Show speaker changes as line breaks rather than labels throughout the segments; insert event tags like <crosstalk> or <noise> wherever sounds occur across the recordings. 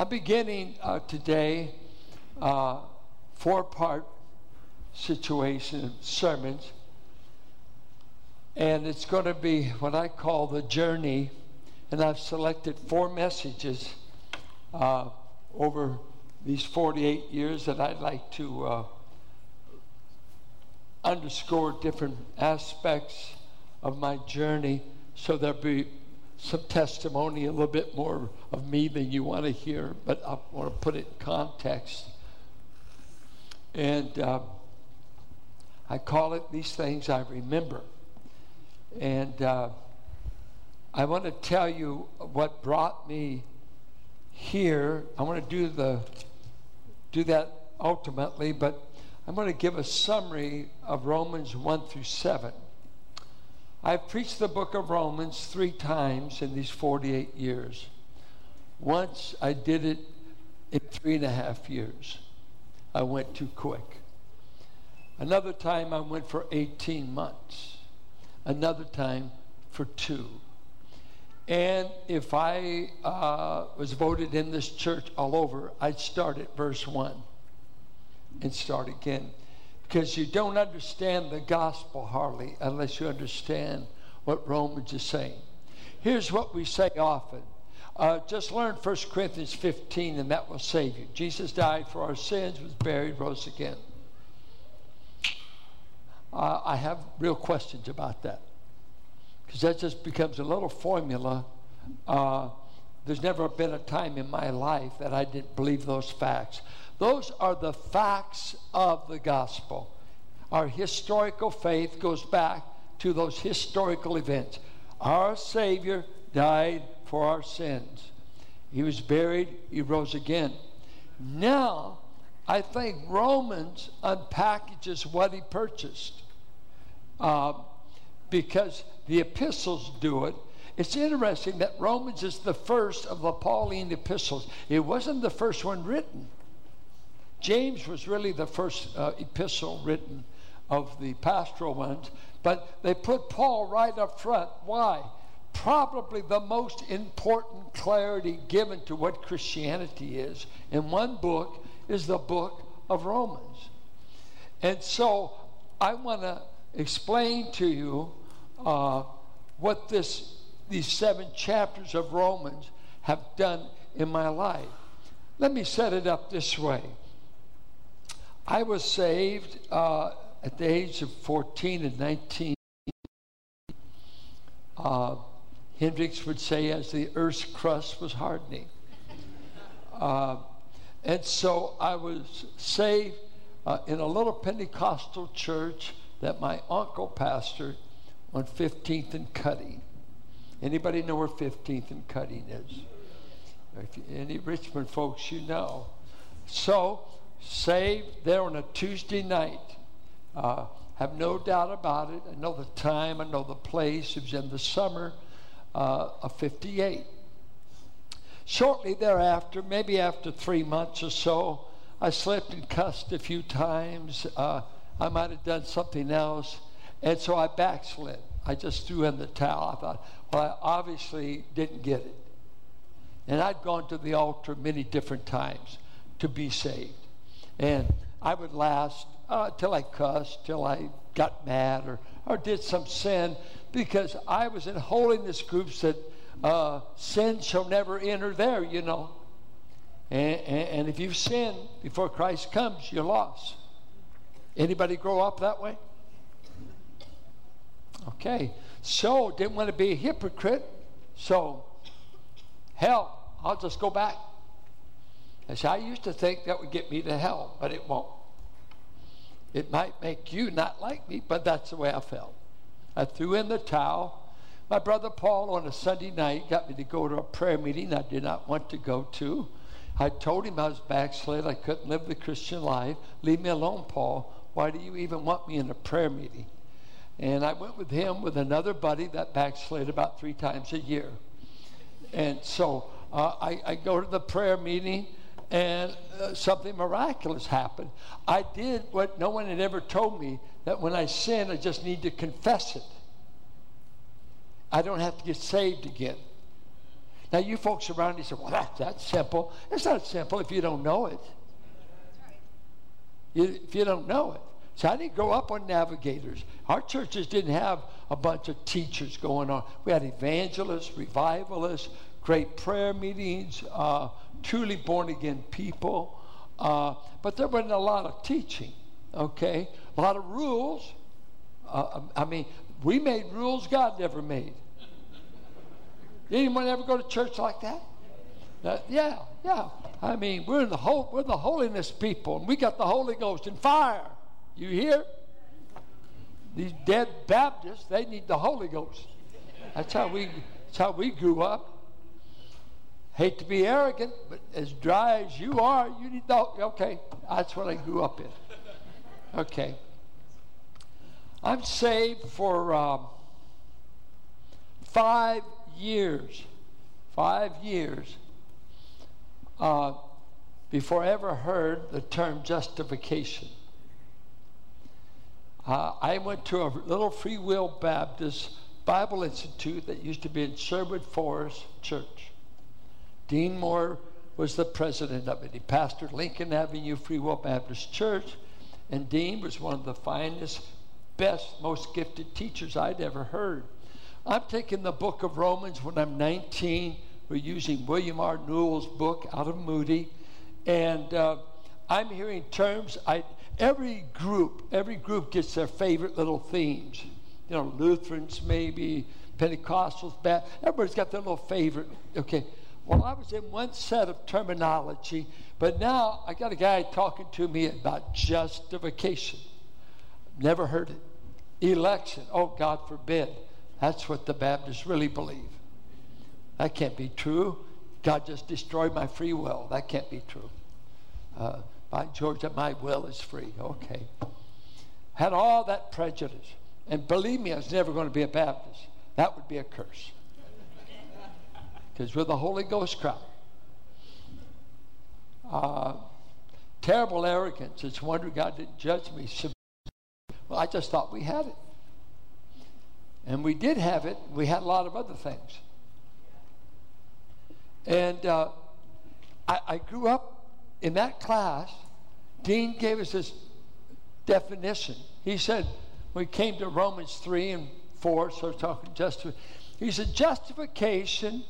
I'm beginning uh, today uh, four part situation sermons, and it's going to be what I call the journey. And I've selected four messages uh, over these 48 years that I'd like to uh, underscore different aspects of my journey so there'll be some testimony, a little bit more of me than you want to hear, but I want to put it in context. And uh, I call it these things I remember. And uh, I want to tell you what brought me here. I want to do the do that ultimately, but I'm going to give a summary of Romans 1 through 7. I've preached the book of Romans three times in these 48 years. Once I did it in three and a half years. I went too quick. Another time I went for 18 months. Another time for two. And if I uh, was voted in this church all over, I'd start at verse 1 and start again because you don't understand the gospel hardly unless you understand what Romans is saying. Here's what we say often. Uh, just learn 1 Corinthians 15 and that will save you. Jesus died for our sins, was buried, rose again. Uh, I have real questions about that because that just becomes a little formula. Uh, there's never been a time in my life that I didn't believe those facts. Those are the facts of the gospel. Our historical faith goes back to those historical events. Our Savior died for our sins. He was buried, he rose again. Now, I think Romans unpackages what he purchased uh, because the epistles do it. It's interesting that Romans is the first of the Pauline epistles. It wasn't the first one written. James was really the first uh, epistle written of the pastoral ones, but they put Paul right up front. Why? Probably the most important clarity given to what Christianity is in one book is the book of Romans. And so I want to explain to you uh, what this, these seven chapters of Romans have done in my life. Let me set it up this way. I was saved uh, at the age of 14 and 19. Uh, Hendricks would say, as the earth's crust was hardening. Uh, and so I was saved uh, in a little Pentecostal church that my uncle pastored on 15th and Cutting. Anybody know where 15th and Cutting is? If any Richmond folks, you know. So saved there on a Tuesday night. Uh, have no doubt about it. I know the time, I know the place. It was in the summer uh, of 58. Shortly thereafter, maybe after three months or so, I slipped and cussed a few times. Uh, I might have done something else. And so I backslid. I just threw in the towel. I thought, well, I obviously didn't get it. And I'd gone to the altar many different times to be saved. And I would last uh, till I cussed, till I got mad or, or did some sin because I was in holiness groups that uh, sin shall never enter there, you know. And, and, and if you sin before Christ comes, you're lost. Anybody grow up that way? Okay. So, didn't want to be a hypocrite. So, hell, I'll just go back. I said, I used to think that would get me to hell, but it won't. It might make you not like me, but that's the way I felt. I threw in the towel. My brother Paul on a Sunday night got me to go to a prayer meeting I did not want to go to. I told him I was backslid. I couldn't live the Christian life. Leave me alone, Paul. Why do you even want me in a prayer meeting? And I went with him with another buddy that backslid about three times a year. And so uh, I, I go to the prayer meeting and uh, something miraculous happened. I did what no one had ever told me that when I sin, I just need to confess it. I don't have to get saved again. Now, you folks around you say, well, that, that's simple. It's not simple if you don't know it. You, if you don't know it. So I didn't grow up on navigators. Our churches didn't have a bunch of teachers going on. We had evangelists, revivalists, great prayer meetings, uh, truly born again people. Uh, but there wasn't a lot of teaching, okay? A lot of rules. Uh, I mean, we made rules God never made. Anyone ever go to church like that? Uh, yeah, yeah. I mean, we're the whole, we're the holiness people, and we got the Holy Ghost and fire. You hear? These dead Baptists, they need the Holy Ghost. That's how we, that's how we grew up. Hate to be arrogant, but as dry as you are, you need the okay. That's what I grew up in. Okay. I'm saved for um, five years. Five years uh, before I ever heard the term justification. Uh, I went to a little Free Will Baptist Bible Institute that used to be in Sherwood Forest Church. Dean Moore was the president of it. He pastored Lincoln Avenue Free Will Baptist Church, and Dean was one of the finest, best, most gifted teachers I'd ever heard. I'm taking the book of Romans when I'm 19 we're using William R. Newell's book out of Moody. And uh, I'm hearing terms. I, every group, every group gets their favorite little themes. You know, Lutherans maybe, Pentecostals, Baptists. Everybody's got their little favorite. Okay. Well, I was in one set of terminology, but now I got a guy talking to me about justification. Never heard it. Election. Oh, God forbid. That's what the Baptists really believe. That can't be true. God just destroyed my free will. That can't be true. Uh, by George, my will is free. Okay. Had all that prejudice. And believe me, I was never going to be a Baptist. That would be a curse. Because we're the Holy Ghost crowd. Uh, terrible arrogance. It's wonder God didn't judge me. Well, I just thought we had it. And we did have it. We had a lot of other things. And uh, I, I grew up in that class. Dean gave us this definition. He said, we came to Romans 3 and 4, so talking just justification. He said, justification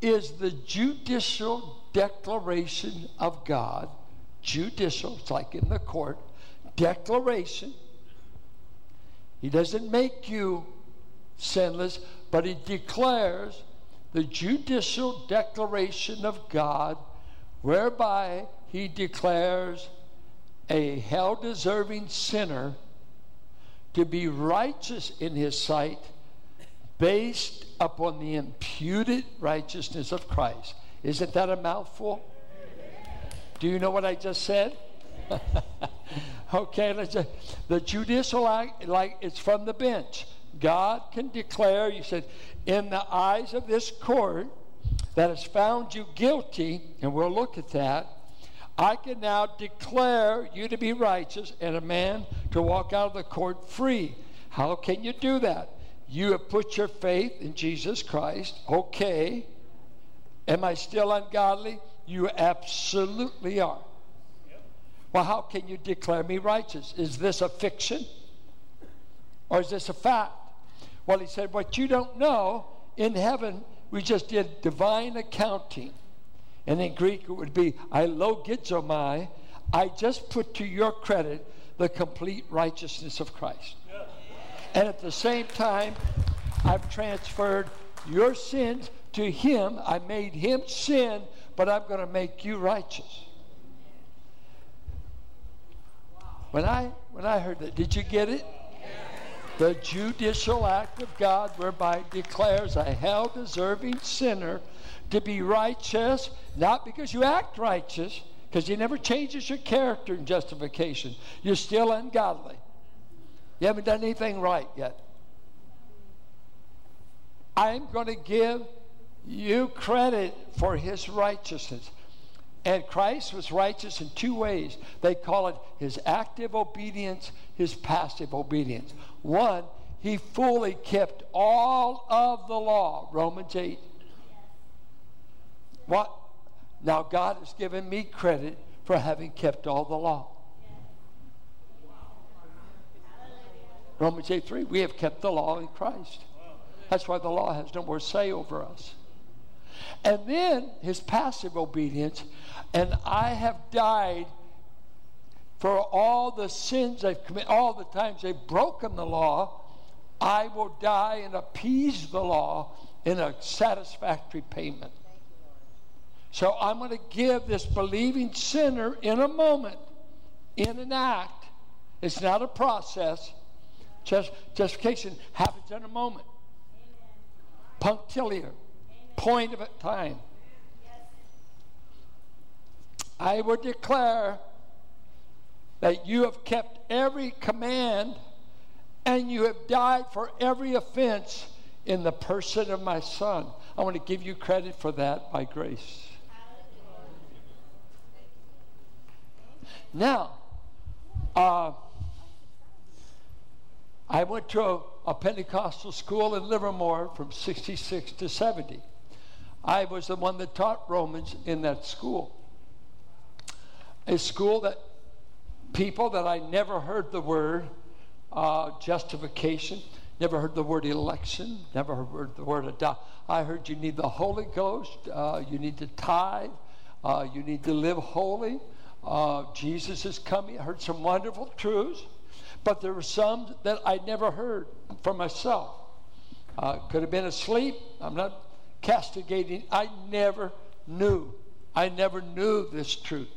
is the judicial declaration of God. Judicial, it's like in the court. Declaration. He doesn't make you sinless, but he declares the judicial declaration of God, whereby he declares a hell deserving sinner to be righteous in his sight based upon the imputed righteousness of Christ. Isn't that a mouthful? Do you know what I just said? <laughs> okay, let's say the judicial act, like it's from the bench. God can declare, you said, in the eyes of this court that has found you guilty, and we'll look at that, I can now declare you to be righteous and a man to walk out of the court free. How can you do that? You have put your faith in Jesus Christ. Okay. Am I still ungodly? You absolutely are. Well, how can you declare me righteous? Is this a fiction? Or is this a fact? Well, he said, What you don't know, in heaven, we just did divine accounting. And in Greek, it would be I logizomai. I just put to your credit the complete righteousness of Christ. And at the same time, I've transferred your sins to him. I made him sin, but I'm going to make you righteous. When I when I heard that, did you get it? the judicial act of God whereby it declares a hell deserving sinner to be righteous, not because you act righteous, because he never changes your character in justification. You're still ungodly. You haven't done anything right yet. I'm going to give you credit for his righteousness. And Christ was righteous in two ways. They call it his active obedience, his passive obedience. One, he fully kept all of the law, Romans 8. What? Now God has given me credit for having kept all the law. Romans 8 3, we have kept the law in Christ. That's why the law has no more say over us. And then his passive obedience, and I have died for all the sins they've committed, all the times they've broken the law. I will die and appease the law in a satisfactory payment. So I'm going to give this believing sinner in a moment, in an act. It's not a process. Just, justification happens in a moment. Punctiliar, point of time. I would declare that you have kept every command and you have died for every offense in the person of my son. I want to give you credit for that by grace. Now, uh, I went to a, a, Pentecostal school in Livermore from 66 to 70. I was the one that taught Romans in that school. A school that people that I never heard the word uh, justification, never heard the word election, never heard the word adopt. I heard you need the Holy Ghost, uh, you need to tithe, uh, you need to live holy. Uh, Jesus is coming. I heard some wonderful truths, but there were some that I never heard for myself. Uh, could have been asleep. I'm not castigating. I never knew. I never knew this truth.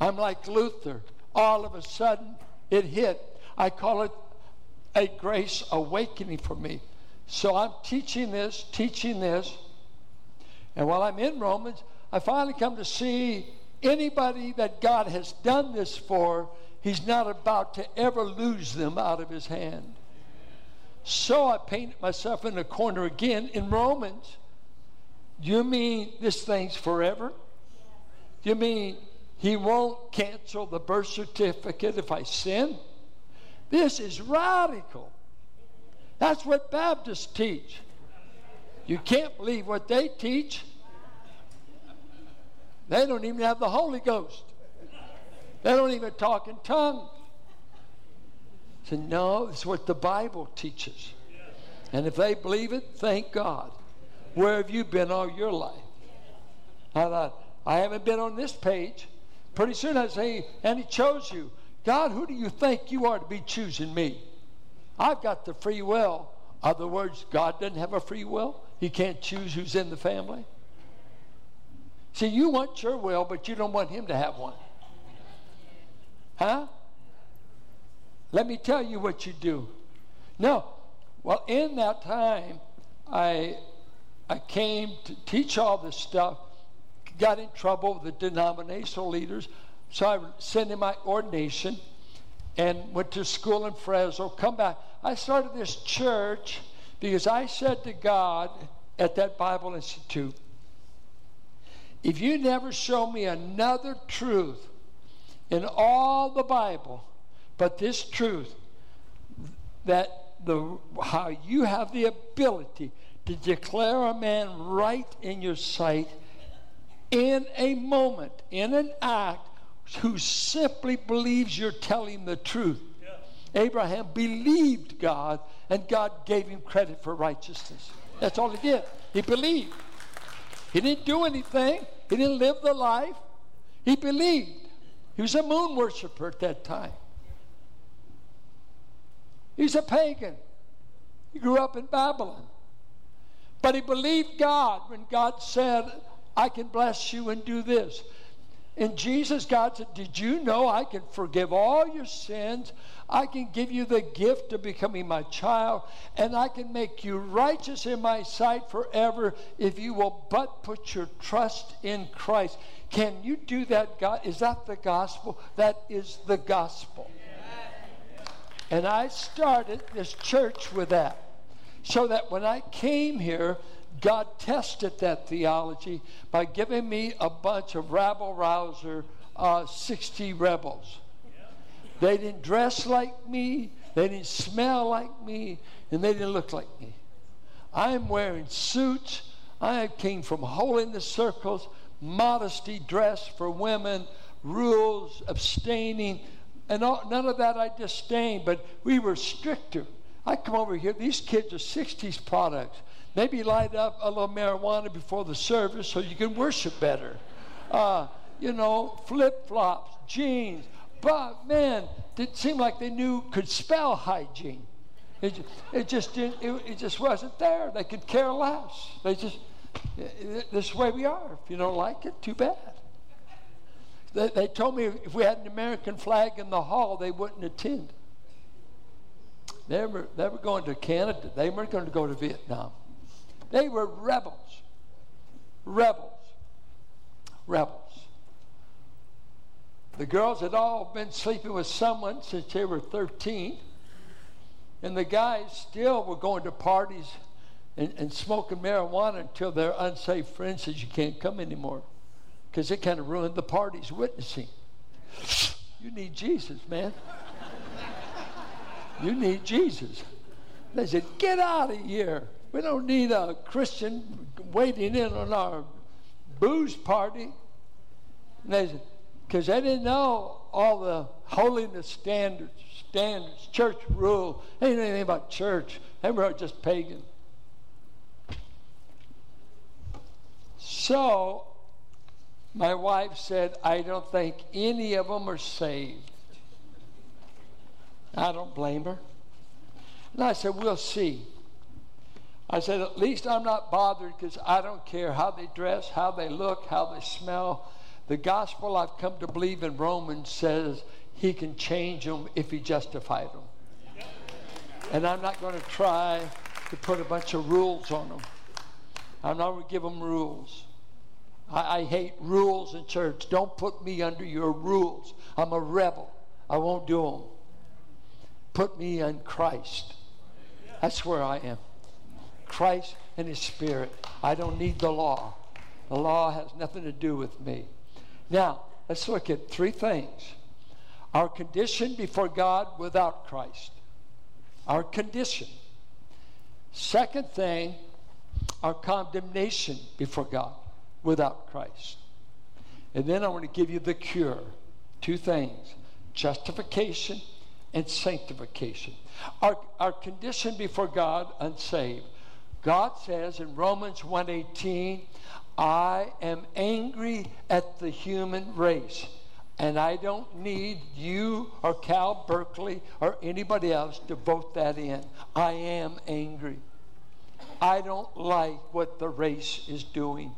I'm like Luther. All of a sudden, it hit. I call it a grace awakening for me. So I'm teaching this, teaching this. And while I'm in Romans, I finally come to see anybody that God has done this for, He's not about to ever lose them out of His hand. So I painted myself in a corner again in Romans. You mean this thing's forever? You mean he won't cancel the birth certificate if I sin. This is radical. That's what Baptists teach. You can't believe what they teach. They don't even have the Holy Ghost. They don't even talk in tongues. So, no, it's what the Bible teaches. And if they believe it, thank God. Where have you been all your life? I thought, I haven't been on this page. Pretty soon I say, and he chose you. God, who do you think you are to be choosing me? I've got the free will. Other words, God doesn't have a free will. He can't choose who's in the family. See, you want your will, but you don't want him to have one. Huh? Let me tell you what you do. No. Well, in that time, I I came to teach all this stuff got in trouble with the denominational leaders. So I sent in my ordination and went to school in Fresno, come back. I started this church because I said to God at that Bible Institute, if you never show me another truth in all the Bible, but this truth, that the how you have the ability to declare a man right in your sight in a moment, in an act, who simply believes you're telling the truth. Yeah. Abraham believed God, and God gave him credit for righteousness. That's all he did. He believed. He didn't do anything, he didn't live the life. He believed. He was a moon worshiper at that time. He's a pagan. He grew up in Babylon. But he believed God when God said, I can bless you and do this. And Jesus, God said, Did you know I can forgive all your sins? I can give you the gift of becoming my child, and I can make you righteous in my sight forever if you will but put your trust in Christ. Can you do that, God? Is that the gospel? That is the gospel. And I started this church with that. So that when I came here, God tested that theology by giving me a bunch of rabble rouser, uh, 60 rebels. They didn't dress like me, they didn't smell like me, and they didn't look like me. I'm wearing suits, I came from holiness circles, modesty dress for women, rules, abstaining, and all, none of that I disdain, but we were stricter. I come over here, these kids are 60s products. Maybe light up a little marijuana before the service so you can worship better. Uh, you know, flip flops, jeans. But man, it seemed like they knew could spell hygiene. It, it just it, it just wasn't there. They could care less. They just, this is the way we are. If you don't like it, too bad. They, they told me if we had an American flag in the hall, they wouldn't attend. They were, they were going to Canada. They weren't going to go to Vietnam. They were rebels. Rebels. Rebels. The girls had all been sleeping with someone since they were 13. And the guys still were going to parties and, and smoking marijuana until their unsafe friend says you can't come anymore because it kind of ruined the party's witnessing. You need Jesus, man. You need Jesus. They said, Get out of here. We don't need a Christian waiting in on our booze party. And they said, because they didn't know all the holiness standards, standards, church rule. They didn't know anything about church. They were just pagan. So my wife said, I don't think any of them are saved. I don't blame her. And I said, We'll see. I said, At least I'm not bothered because I don't care how they dress, how they look, how they smell. The gospel I've come to believe in Romans says he can change them if he justified them. And I'm not going to try to put a bunch of rules on them. I'm not going to give them rules. I, I hate rules in church. Don't put me under your rules. I'm a rebel. I won't do them. Put me in Christ. That's where I am. Christ and His Spirit. I don't need the law. The law has nothing to do with me. Now, let's look at three things our condition before God without Christ. Our condition. Second thing, our condemnation before God without Christ. And then I want to give you the cure. Two things justification and sanctification. Our, our condition before God, unsaved. God says in Romans 1:18, I am angry at the human race. And I don't need you or Cal Berkeley or anybody else to vote that in. I am angry. I don't like what the race is doing.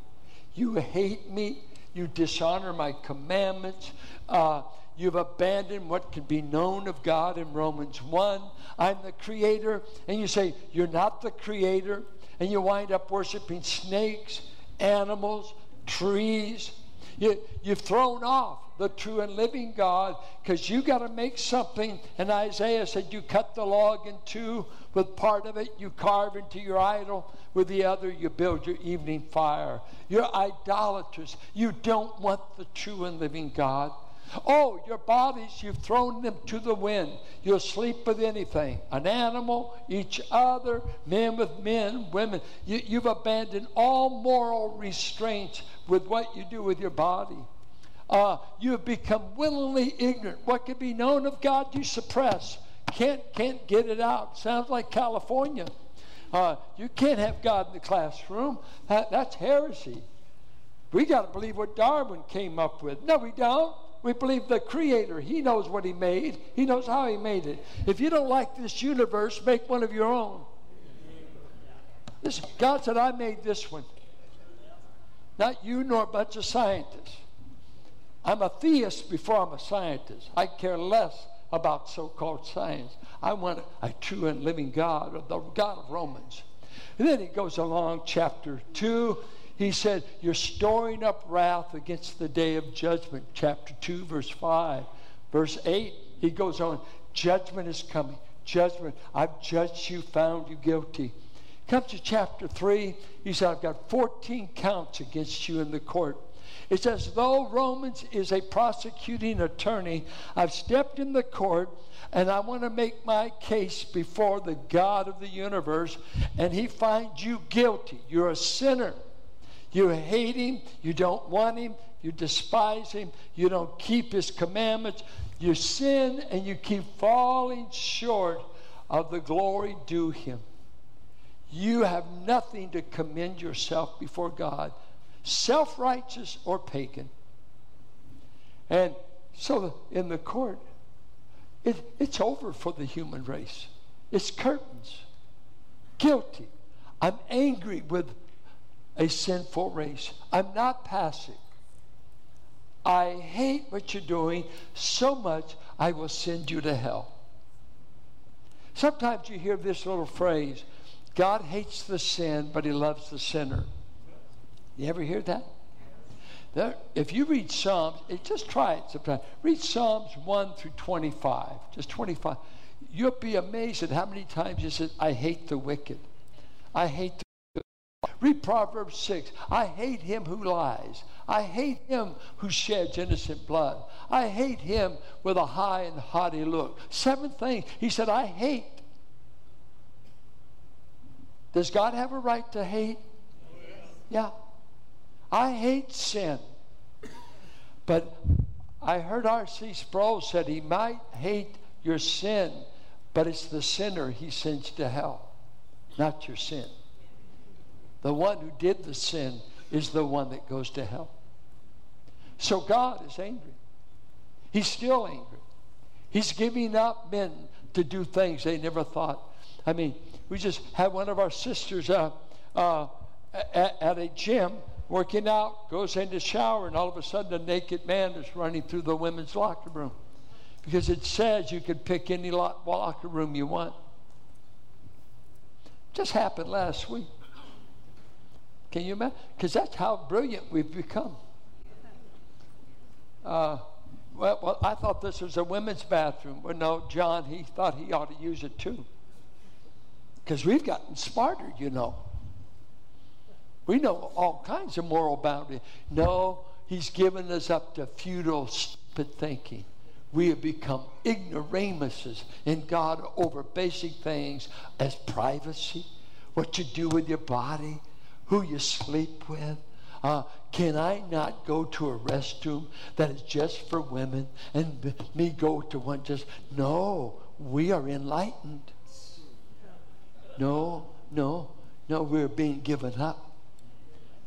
You hate me. You dishonor my commandments. Uh, you've abandoned what can be known of God in Romans 1. I'm the creator. And you say, You're not the creator. And you wind up worshiping snakes, animals, trees. You, you've thrown off the true and living God because you got to make something. And Isaiah said, You cut the log in two. With part of it, you carve into your idol. With the other, you build your evening fire. You're idolaters. You don't want the true and living God. Oh, your bodies, you've thrown them to the wind. You'll sleep with anything an animal, each other, men with men, women. You, you've abandoned all moral restraints with what you do with your body. Uh, you have become willingly ignorant. What can be known of God, you suppress. Can't, can't get it out. Sounds like California. Uh, you can't have God in the classroom. That, that's heresy. We got to believe what Darwin came up with. No, we don't. We believe the Creator. He knows what He made, He knows how He made it. If you don't like this universe, make one of your own. This, God said, I made this one. Not you nor a bunch of scientists. I'm a theist before I'm a scientist. I care less about so called science. I want a true and living God, the God of Romans. And then he goes along, chapter 2. He said, You're storing up wrath against the day of judgment. Chapter 2, verse 5. Verse 8, he goes on, Judgment is coming. Judgment. I've judged you, found you guilty. Comes to chapter 3, he said, I've got 14 counts against you in the court. It's as though Romans is a prosecuting attorney. I've stepped in the court and I want to make my case before the God of the universe, and he finds you guilty. You're a sinner. You hate him. You don't want him. You despise him. You don't keep his commandments. You sin and you keep falling short of the glory due him. You have nothing to commend yourself before God, self righteous or pagan. And so in the court, it, it's over for the human race. It's curtains. Guilty. I'm angry with a sinful race. I'm not passive. I hate what you're doing so much, I will send you to hell. Sometimes you hear this little phrase God hates the sin, but he loves the sinner. You ever hear that? There, if you read Psalms, it, just try it sometime. Read Psalms 1 through 25, just 25. You'll be amazed at how many times it says, I hate the wicked. I hate the Read Proverbs 6. I hate him who lies. I hate him who sheds innocent blood. I hate him with a high and haughty look. Seven things. He said, I hate. Does God have a right to hate? Yeah. I hate sin. But I heard R.C. Sproul said he might hate your sin, but it's the sinner he sends to hell, not your sin. The one who did the sin is the one that goes to hell. So God is angry. He's still angry. He's giving up men to do things they never thought. I mean, we just had one of our sisters uh, uh, at, at a gym working out, goes in the shower, and all of a sudden a naked man is running through the women's locker room. Because it says you can pick any locker room you want. Just happened last week. Can you imagine? Because that's how brilliant we've become. Uh, well, well, I thought this was a women's bathroom. Well, no, John, he thought he ought to use it too. Because we've gotten smarter, you know. We know all kinds of moral boundaries. No, he's given us up to futile, stupid thinking. We have become ignoramuses in God over basic things as privacy, what you do with your body, who you sleep with. Uh, can I not go to a restroom that is just for women and me go to one just? No, we are enlightened. No, no, no, we're being given up.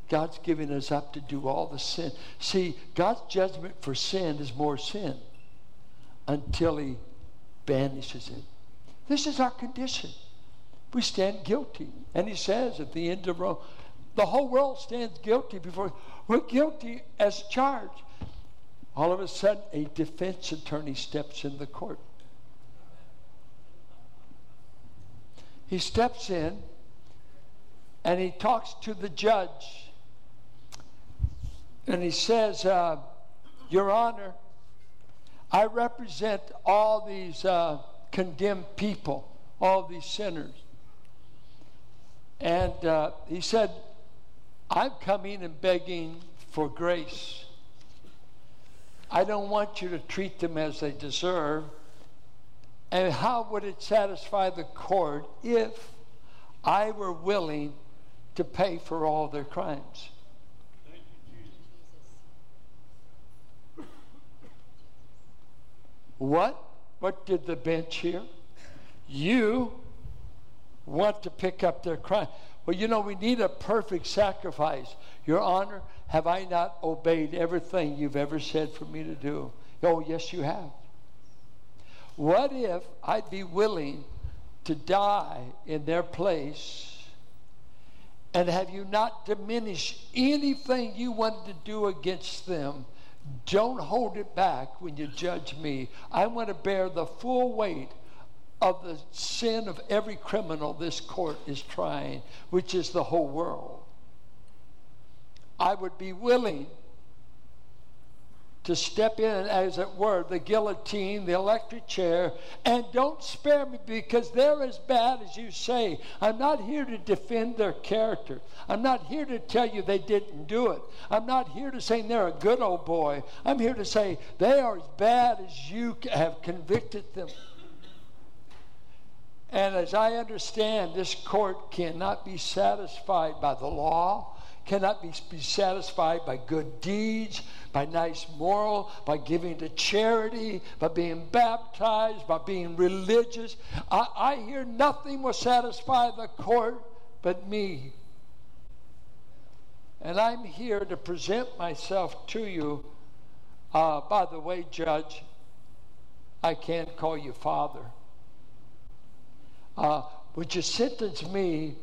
God's giving us up to do all the sin. See, God's judgment for sin is more sin until He banishes it. This is our condition. We stand guilty. And He says at the end of Rome, the whole world stands guilty before we're guilty as charged. All of a sudden, a defense attorney steps in the court. He steps in and he talks to the judge and he says, uh, Your Honor, I represent all these uh, condemned people, all these sinners. And uh, he said, I'm coming and begging for grace. I don't want you to treat them as they deserve. And how would it satisfy the court if I were willing to pay for all their crimes? What? What did the bench hear? You want to pick up their crime. Well, you know, we need a perfect sacrifice. Your Honor, have I not obeyed everything you've ever said for me to do? Oh, yes, you have. What if I'd be willing to die in their place? And have you not diminished anything you wanted to do against them? Don't hold it back when you judge me. I want to bear the full weight of the sin of every criminal this court is trying, which is the whole world. I would be willing to step in, as it were, the guillotine, the electric chair, and don't spare me because they're as bad as you say. I'm not here to defend their character. I'm not here to tell you they didn't do it. I'm not here to say they're a good old boy. I'm here to say they are as bad as you have convicted them. And as I understand, this court cannot be satisfied by the law cannot be, be satisfied by good deeds, by nice moral, by giving to charity, by being baptized, by being religious. I, I hear nothing will satisfy the court but me. And I'm here to present myself to you. Uh, by the way, Judge, I can't call you Father. Uh, would you sentence me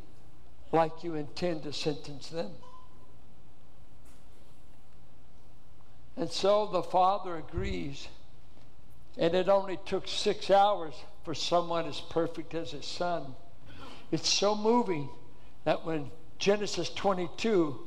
like you intend to sentence them? And so the father agrees. And it only took six hours for someone as perfect as his son. It's so moving that when Genesis 22,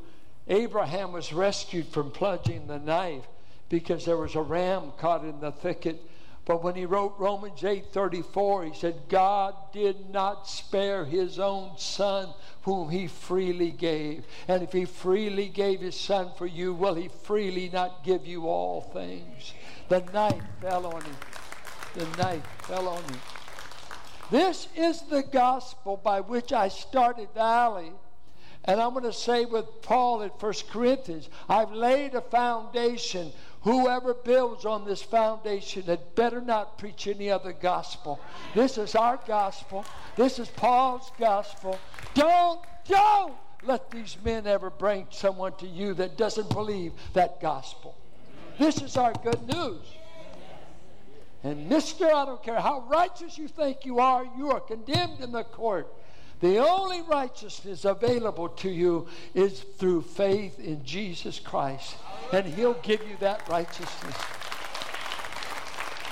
Abraham was rescued from plunging the knife because there was a ram caught in the thicket but when he wrote Romans 8:34, he said, God did not spare his own son whom he freely gave. And if he freely gave his son for you, will he freely not give you all things? The night fell on him. The night fell on him. This is the gospel by which I started Valley. And I'm going to say with Paul at 1 Corinthians, I've laid a foundation Whoever builds on this foundation had better not preach any other gospel. This is our gospel. This is Paul's gospel. Don't, don't let these men ever bring someone to you that doesn't believe that gospel. This is our good news. And, mister, I don't care how righteous you think you are, you are condemned in the court. The only righteousness available to you is through faith in Jesus Christ. And He'll give you that righteousness.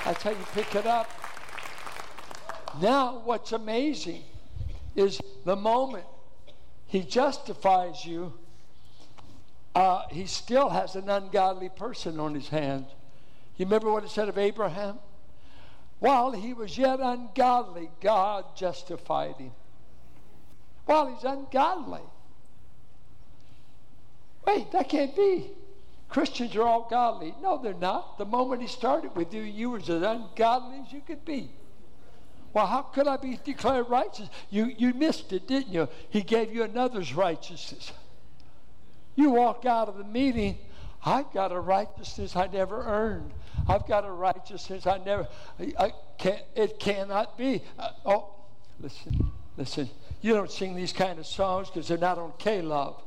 That's how you pick it up. Now, what's amazing is the moment He justifies you, uh, He still has an ungodly person on His hands. You remember what it said of Abraham? While he was yet ungodly, God justified him. Well, he's ungodly. Wait, that can't be. Christians are all godly. No, they're not. The moment he started with you, you were as ungodly as you could be. Well, how could I be declared righteous? You, you missed it, didn't you? He gave you another's righteousness. You walk out of the meeting, I've got a righteousness I never earned. I've got a righteousness I never, I can't, it cannot be. Uh, oh, listen, listen. You don't sing these kind of songs because they're not on K Love.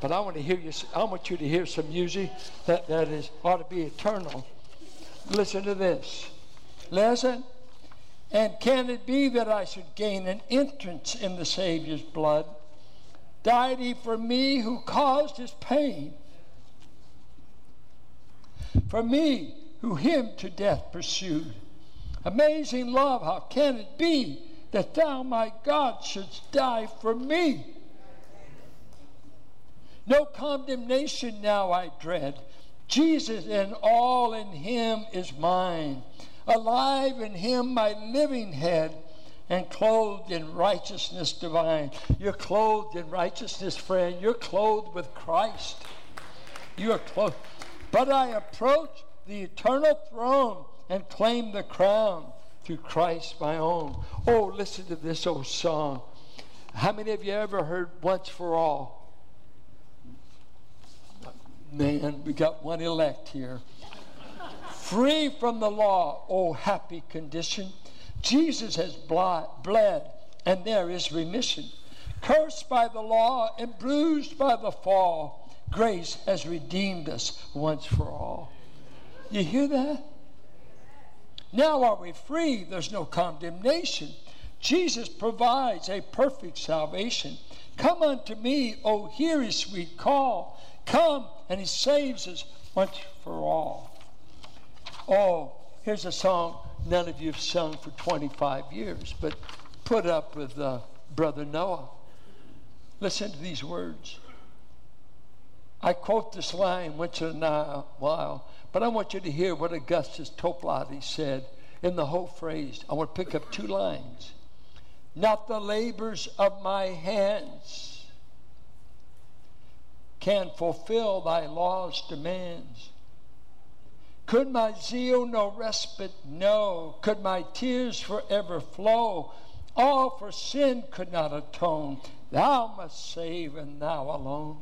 But I want to hear you. I want you to hear some music that, that is ought to be eternal. Listen to this. Listen. And can it be that I should gain an entrance in the Savior's blood? Died he for me who caused his pain? For me who him to death pursued? Amazing love, how can it be that thou, my God, shouldst die for me. No condemnation now I dread. Jesus and all in him is mine. Alive in him my living head, and clothed in righteousness divine. You're clothed in righteousness, friend. You're clothed with Christ. You are clothed. But I approach the eternal throne and claim the crown Christ my own. Oh, listen to this old song. How many of you ever heard Once for All? Man, we got one elect here. Free from the law, oh happy condition. Jesus has bled, and there is remission. Cursed by the law and bruised by the fall, grace has redeemed us once for all. You hear that? Now are we free? There's no condemnation. Jesus provides a perfect salvation. Come unto me, oh, hear his sweet call. Come, and he saves us once for all. Oh, here's a song none of you have sung for 25 years, but put up with uh, Brother Noah. Listen to these words. I quote this line once in a while. But I want you to hear what Augustus Toplady said in the whole phrase. I want to pick up two lines. Not the labors of my hands can fulfill thy law's demands. Could my zeal no respite know? Could my tears forever flow? All for sin could not atone. Thou must save, and thou alone.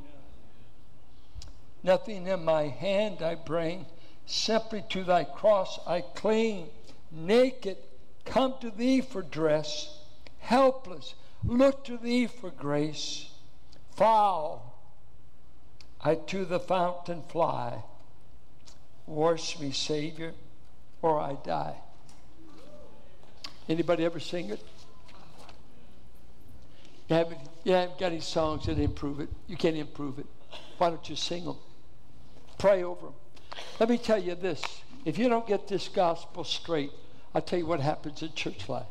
Nothing in my hand I bring, simply to thy cross I cling. Naked, come to thee for dress, helpless, look to thee for grace. Foul, I to the fountain fly. Wash me, Savior, or I die. Anybody ever sing it? You haven't, you haven't got any songs that improve it. You can't improve it. Why don't you sing them? Pray over them. Let me tell you this. If you don't get this gospel straight, I'll tell you what happens in church life.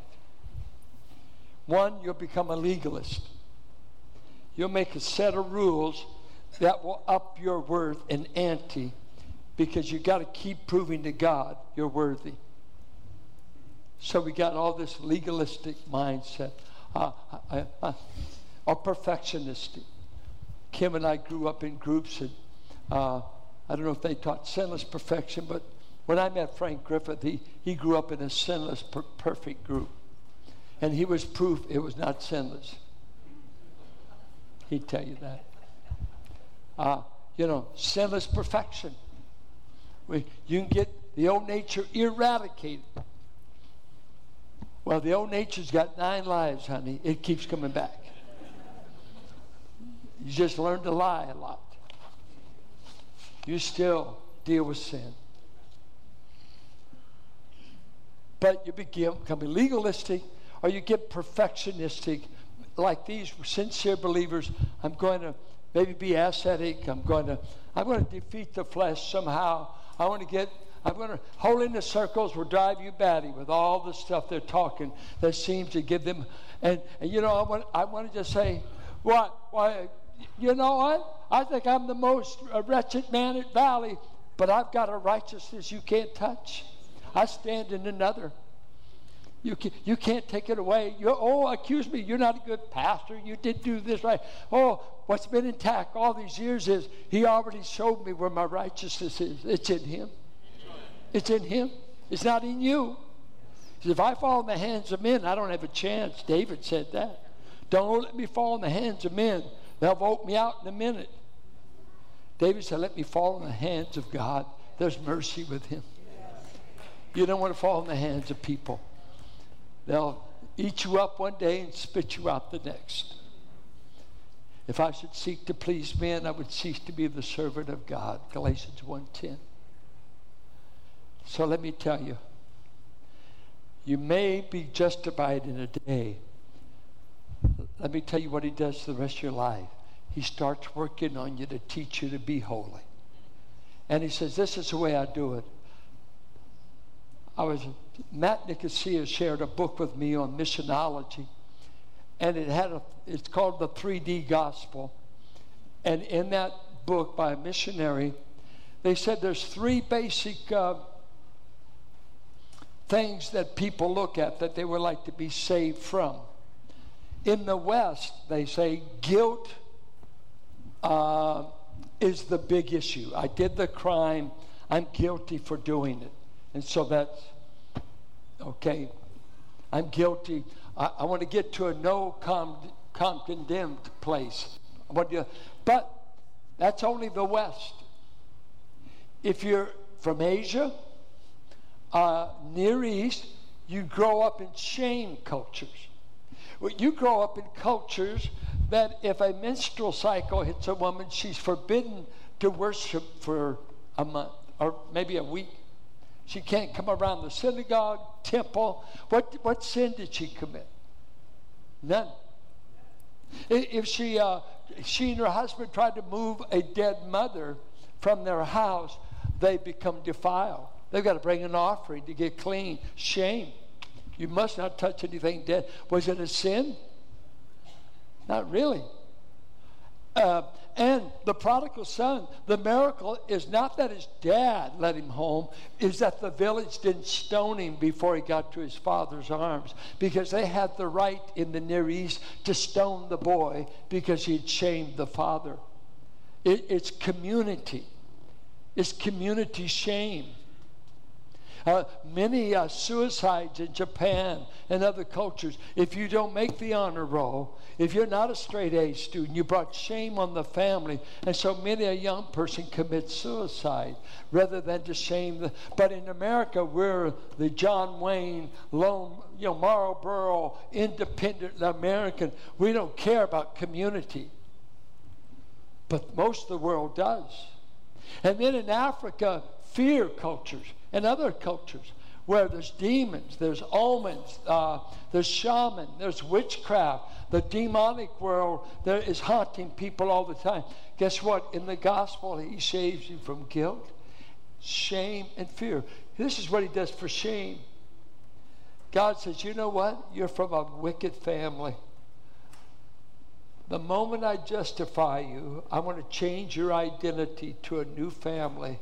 One, you'll become a legalist. You'll make a set of rules that will up your worth and ante because you've got to keep proving to God you're worthy. So we got all this legalistic mindset uh, uh, uh, or perfectionistic. Kim and I grew up in groups, and uh, I don't know if they taught sinless perfection, but when I met Frank Griffith, he, he grew up in a sinless, per- perfect group. And he was proof it was not sinless. He'd tell you that. Uh, you know, sinless perfection. We, you can get the old nature eradicated. Well, the old nature's got nine lives, honey. It keeps coming back. You just learn to lie a lot. You still deal with sin. But you become legalistic or you get perfectionistic like these sincere believers. I'm going to maybe be ascetic. I'm going to I'm going to defeat the flesh somehow. I want to get I'm going to holiness circles will drive you batty with all the stuff they're talking that seems to give them. And, and you know, I want I want to just say, what? Why? You know what? I think I'm the most uh, wretched man at Valley, but I've got a righteousness you can't touch. I stand in another. You, can, you can't take it away. You, oh, accuse me. You're not a good pastor. You didn't do this right. Oh, what's been intact all these years is he already showed me where my righteousness is. It's in him. It's in him. It's not in you. If I fall in the hands of men, I don't have a chance. David said that. Don't let me fall in the hands of men. They'll vote me out in a minute. David said, Let me fall in the hands of God. There's mercy with him. You don't want to fall in the hands of people. They'll eat you up one day and spit you out the next. If I should seek to please men, I would cease to be the servant of God. Galatians 1:10. So let me tell you, you may be justified in a day. Let me tell you what he does the rest of your life. He starts working on you to teach you to be holy. And he says, This is the way I do it. I was Matt Nicosia shared a book with me on missionology, and it had a it's called the 3D Gospel. And in that book by a missionary, they said there's three basic uh, things that people look at that they would like to be saved from. In the West, they say guilt uh, is the big issue. I did the crime, I'm guilty for doing it. And so that's okay. I'm guilty. I, I want to get to a no com, com condemned place. But that's only the West. If you're from Asia, uh, Near East, you grow up in shame cultures. You grow up in cultures that if a menstrual cycle hits a woman, she's forbidden to worship for a month or maybe a week. She can't come around the synagogue, temple. What, what sin did she commit? None. If she, uh, she and her husband tried to move a dead mother from their house, they become defiled. They've got to bring an offering to get clean. Shame. You must not touch anything dead. Was it a sin? Not really. Uh, and the prodigal son, the miracle is not that his dad let him home, is that the village didn't stone him before he got to his father's arms because they had the right in the Near East to stone the boy because he had shamed the father. It, it's community, it's community shame. Uh, many uh, suicides in Japan and other cultures. If you don't make the honor roll, if you're not a straight A student, you brought shame on the family. And so many a young person commits suicide rather than to shame the. But in America, we're the John Wayne, lone, you know, Marlboro, independent American. We don't care about community. But most of the world does. And then in Africa, fear cultures and other cultures where there's demons, there's omens, uh, there's shaman, there's witchcraft. The demonic world there is haunting people all the time. Guess what? In the gospel, he saves you from guilt, shame, and fear. This is what he does for shame. God says, you know what? You're from a wicked family. The moment I justify you, I want to change your identity to a new family.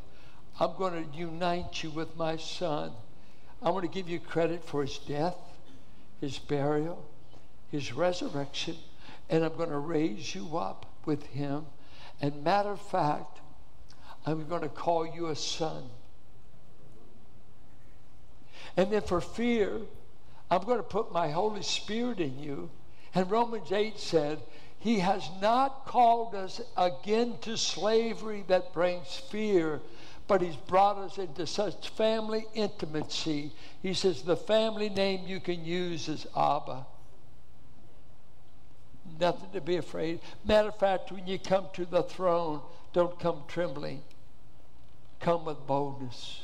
I'm going to unite you with my son. I want to give you credit for his death, his burial, his resurrection, and I'm going to raise you up with him. And matter of fact, I'm going to call you a son. And then for fear, I'm going to put my Holy Spirit in you. And Romans 8 said, he has not called us again to slavery that brings fear, but He's brought us into such family intimacy. He says the family name you can use is Abba. Nothing to be afraid. Matter of fact, when you come to the throne, don't come trembling. Come with boldness.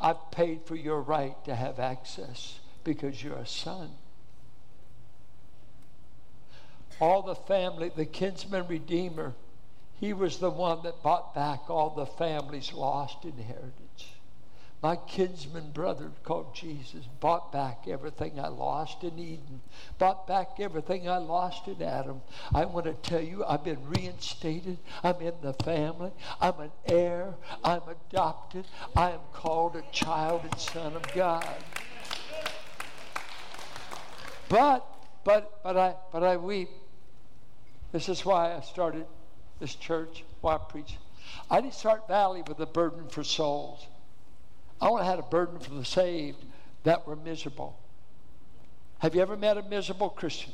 I've paid for your right to have access because you're a son all the family, the kinsman redeemer, he was the one that bought back all the family's lost inheritance. My kinsman brother called Jesus bought back everything I lost in Eden, bought back everything I lost in Adam. I want to tell you, I've been reinstated. I'm in the family. I'm an heir. I'm adopted. I am called a child and son of God. But, but, but I, but I weep this is why I started this church, why I preach. I didn't start Valley with a burden for souls. I only had a burden for the saved that were miserable. Have you ever met a miserable Christian?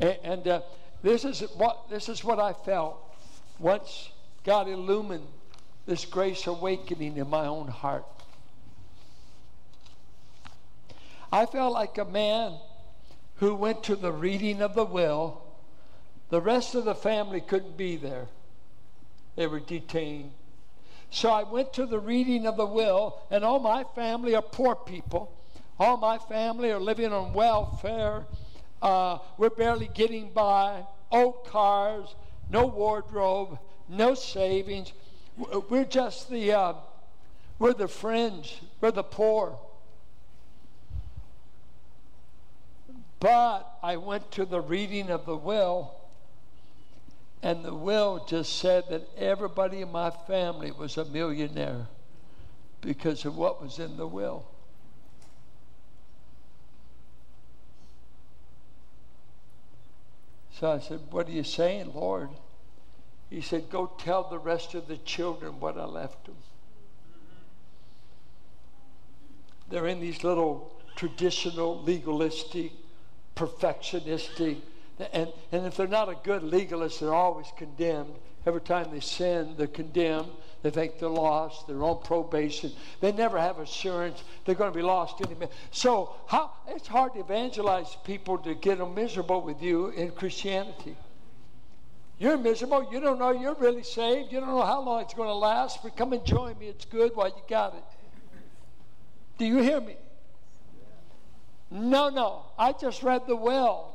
And, and uh, this is what this is what I felt once God illumined this grace awakening in my own heart. I felt like a man who went to the reading of the will. The rest of the family couldn't be there, they were detained. So I went to the reading of the will, and all my family are poor people. All my family are living on welfare. Uh, we're barely getting by. Old cars, no wardrobe, no savings. We're just the uh, we're the fringe. We're the poor. But I went to the reading of the will, and the will just said that everybody in my family was a millionaire because of what was in the will. So I said, What are you saying, Lord? He said, Go tell the rest of the children what I left them. They're in these little traditional, legalistic, perfectionistic. And, and if they're not a good legalist, they're always condemned. Every time they sin, they're condemned. They think they're lost. They're on probation. They never have assurance they're going to be lost any minute. So how, it's hard to evangelize people to get them miserable with you in Christianity. You're miserable. You don't know you're really saved. You don't know how long it's going to last. But come and join me. It's good while you got it. Do you hear me? No, no. I just read the will.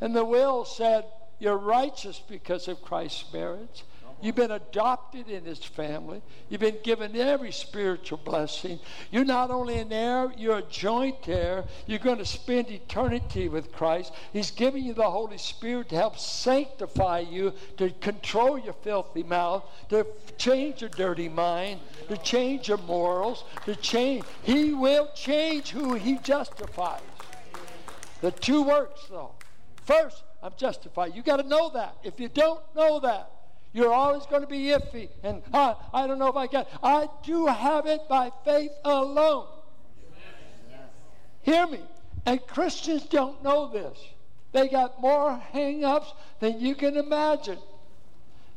And the will said, You're righteous because of Christ's merits. You've been adopted in his family. You've been given every spiritual blessing. You're not only an heir, you're a joint heir. You're going to spend eternity with Christ. He's giving you the Holy Spirit to help sanctify you, to control your filthy mouth, to change your dirty mind, to change your morals, to change. He will change who he justifies. The two works, though. First, I'm justified. You got to know that. If you don't know that, You're always going to be iffy. And uh, I don't know if I got I do have it by faith alone. Hear me. And Christians don't know this. They got more hang ups than you can imagine.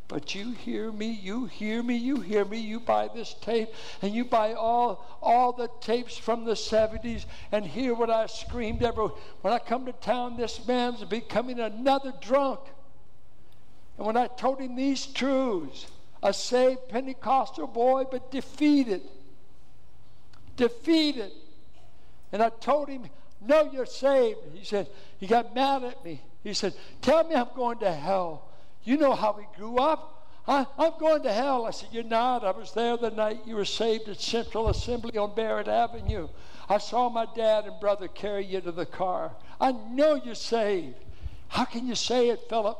But you hear me, you hear me, you hear me. You buy this tape and you buy all, all the tapes from the 70s and hear what I screamed every when I come to town, this man's becoming another drunk. And when I told him these truths, a saved Pentecostal boy, but defeated. Defeated. And I told him, No, you're saved. He said, He got mad at me. He said, Tell me I'm going to hell. You know how we grew up. I, am going to hell. I said, You're not. I was there the night you were saved at Central Assembly on Barrett Avenue. I saw my dad and brother carry you to the car. I know you're saved. How can you say it, Philip?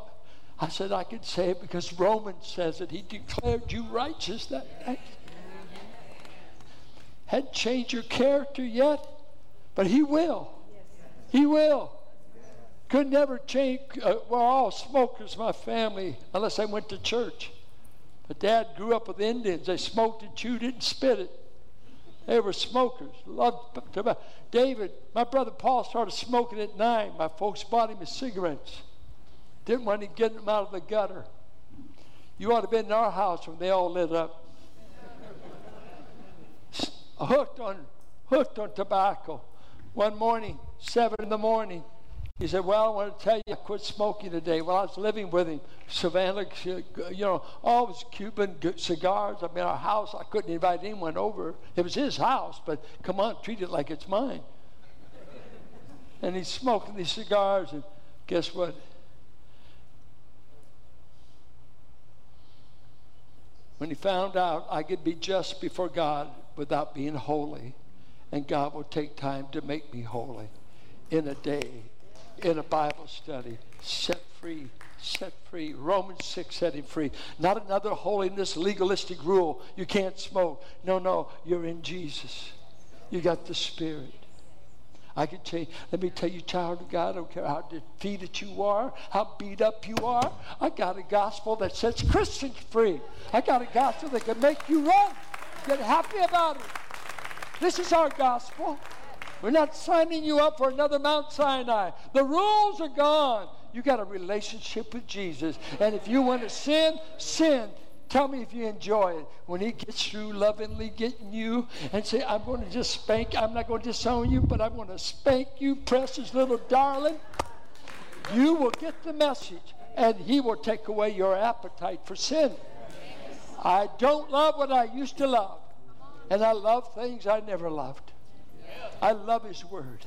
I said, I could say it because Romans says it. He declared you righteous that night. Hadn't changed your character yet, but He will. He will. Could never change. Uh, we're all smokers, my family, unless I went to church. But dad grew up with Indians. They smoked and chewed it and spit it. They were smokers. Loved tobacco. David, my brother Paul started smoking at nine. My folks bought him his cigarettes. Didn't want to get them out of the gutter. You ought to have been in our house when they all lit up. <laughs> hooked on hooked on tobacco. One morning, seven in the morning, he said, Well, I want to tell you, I quit smoking today. Well, I was living with him. Savannah, you know, all his Cuban cigars. I mean, our house, I couldn't invite anyone over. It was his house, but come on, treat it like it's mine. and he's smoking these cigars, and guess what? When he found out I could be just before God without being holy, and God will take time to make me holy in a day in a Bible study. Set free, set free. Romans 6 set him free. Not another holiness legalistic rule. You can't smoke. No, no, you're in Jesus. You got the Spirit. I can you, let me tell you, child of God, I don't care how defeated you are, how beat up you are. I got a gospel that sets Christians free. I got a gospel that can make you run. Get happy about it. This is our gospel. We're not signing you up for another Mount Sinai. The rules are gone. You got a relationship with Jesus. And if you want to sin, sin. Tell me if you enjoy it. When he gets through lovingly getting you and say, I'm going to just spank, I'm not going to disown you, but I'm going to spank you, precious little darling, you will get the message and he will take away your appetite for sin. I don't love what I used to love, and I love things I never loved. I love His Word.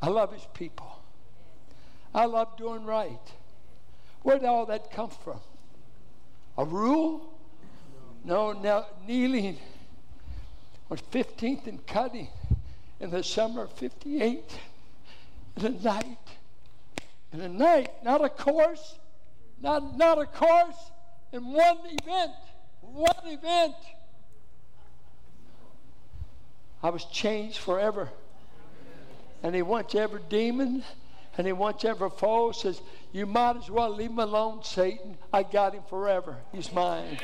I love His people. I love doing right. Where did all that come from? A rule? No, now kneeling on 15th and Cutting in the summer of 58 in a night. In a night, not a course, not, not a course, in one event. One event. I was changed forever. And he wants every demon and he wants every foe says, You might as well leave him alone, Satan. I got him forever. He's mine.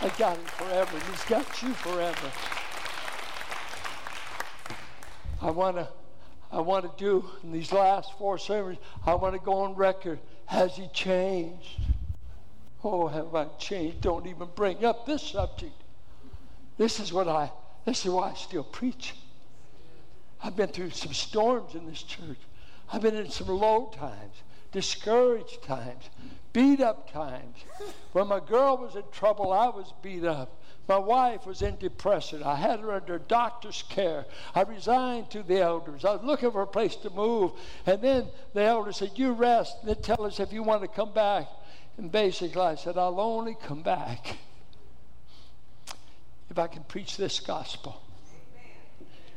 I got him forever. He's got you forever. I want to I want to do in these last four sermons, I want to go on record. Has he changed? Oh, have I changed? Don't even bring up this subject. This is what I this is why I still preach. I've been through some storms in this church. I've been in some low times, discouraged times, beat up times. When my girl was in trouble, I was beat up. My wife was in depression. I had her under doctor's care. I resigned to the elders. I was looking for a place to move. And then the elders said, You rest. And then tell us if you want to come back. And basically, I said, I'll only come back if I can preach this gospel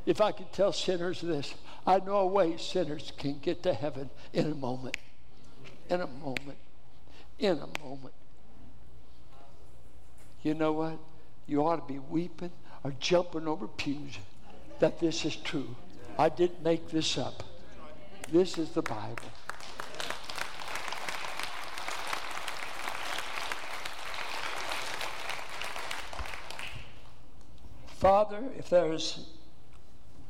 if I could tell sinners this, I know a way sinners can get to heaven in a moment. In a moment. In a moment. You know what? You ought to be weeping or jumping over pews that this is true. I didn't make this up. This is the Bible. Father, if there's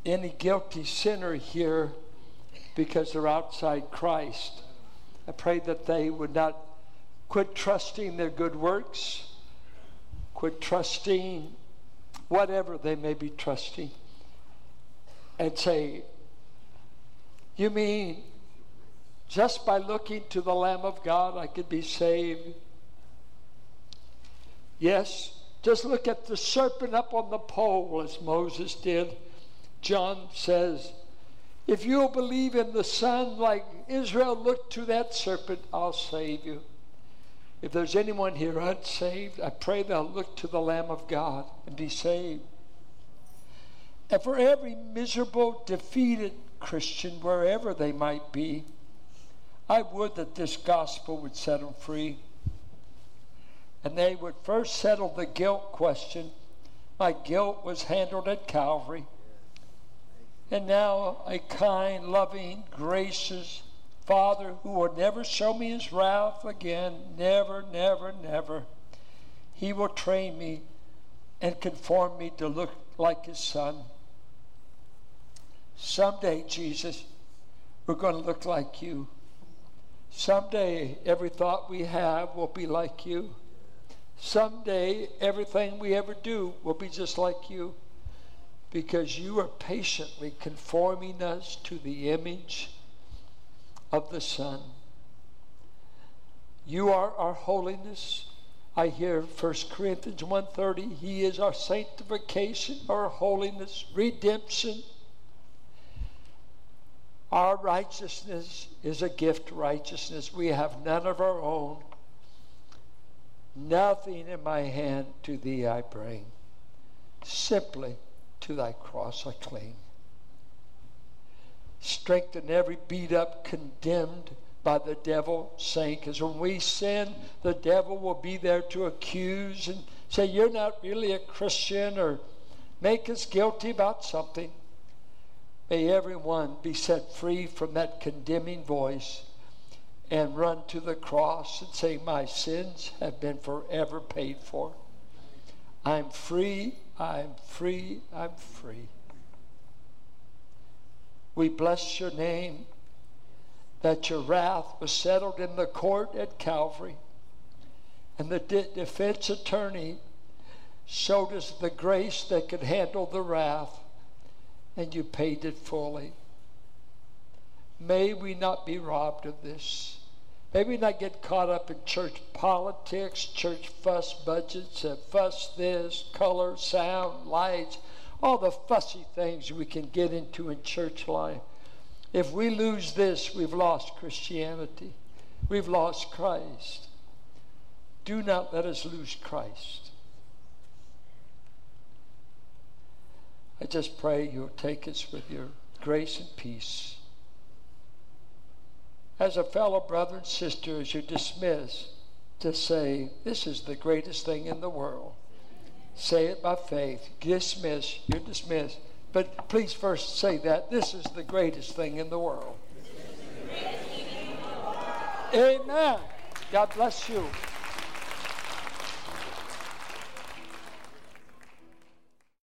any guilty sinner here because they're outside Christ, I pray that they would not quit trusting their good works, quit trusting whatever they may be trusting, and say, You mean just by looking to the Lamb of God I could be saved? Yes, just look at the serpent up on the pole as Moses did. John says, If you'll believe in the Son like Israel looked to that serpent, I'll save you. If there's anyone here unsaved, I pray they'll look to the Lamb of God and be saved. And for every miserable, defeated Christian, wherever they might be, I would that this gospel would set them free and they would first settle the guilt question. My guilt was handled at Calvary. And now a kind, loving, gracious Father who will never show me his wrath again, never, never, never. He will train me and conform me to look like his son. Someday, Jesus, we're going to look like you. Someday, every thought we have will be like you. Someday, everything we ever do will be just like you because you are patiently conforming us to the image of the Son. You are our holiness. I hear 1 Corinthians 1:30, he is our sanctification, our holiness, redemption. Our righteousness is a gift righteousness. We have none of our own. Nothing in my hand to thee I bring, simply to thy cross I cling. Strengthen every beat up, condemned by the devil saint, because when we sin, the devil will be there to accuse and say, You're not really a Christian, or make us guilty about something. May everyone be set free from that condemning voice and run to the cross and say, My sins have been forever paid for. I'm free, I'm free, I'm free. We bless your name that your wrath was settled in the court at Calvary. And the de- defense attorney showed us the grace that could handle the wrath, and you paid it fully. May we not be robbed of this. May we not get caught up in church politics, church fuss budgets, uh, fuss this, color, sound, lights, all the fussy things we can get into in church life. If we lose this, we've lost Christianity. We've lost Christ. Do not let us lose Christ. I just pray you'll take us with your grace and peace as a fellow brother and sister, as you dismiss, to say, This is the greatest thing in the world. Say it by faith. Dismiss. You're dismissed. But please first say that. This is the greatest thing in the world. Amen. God bless you.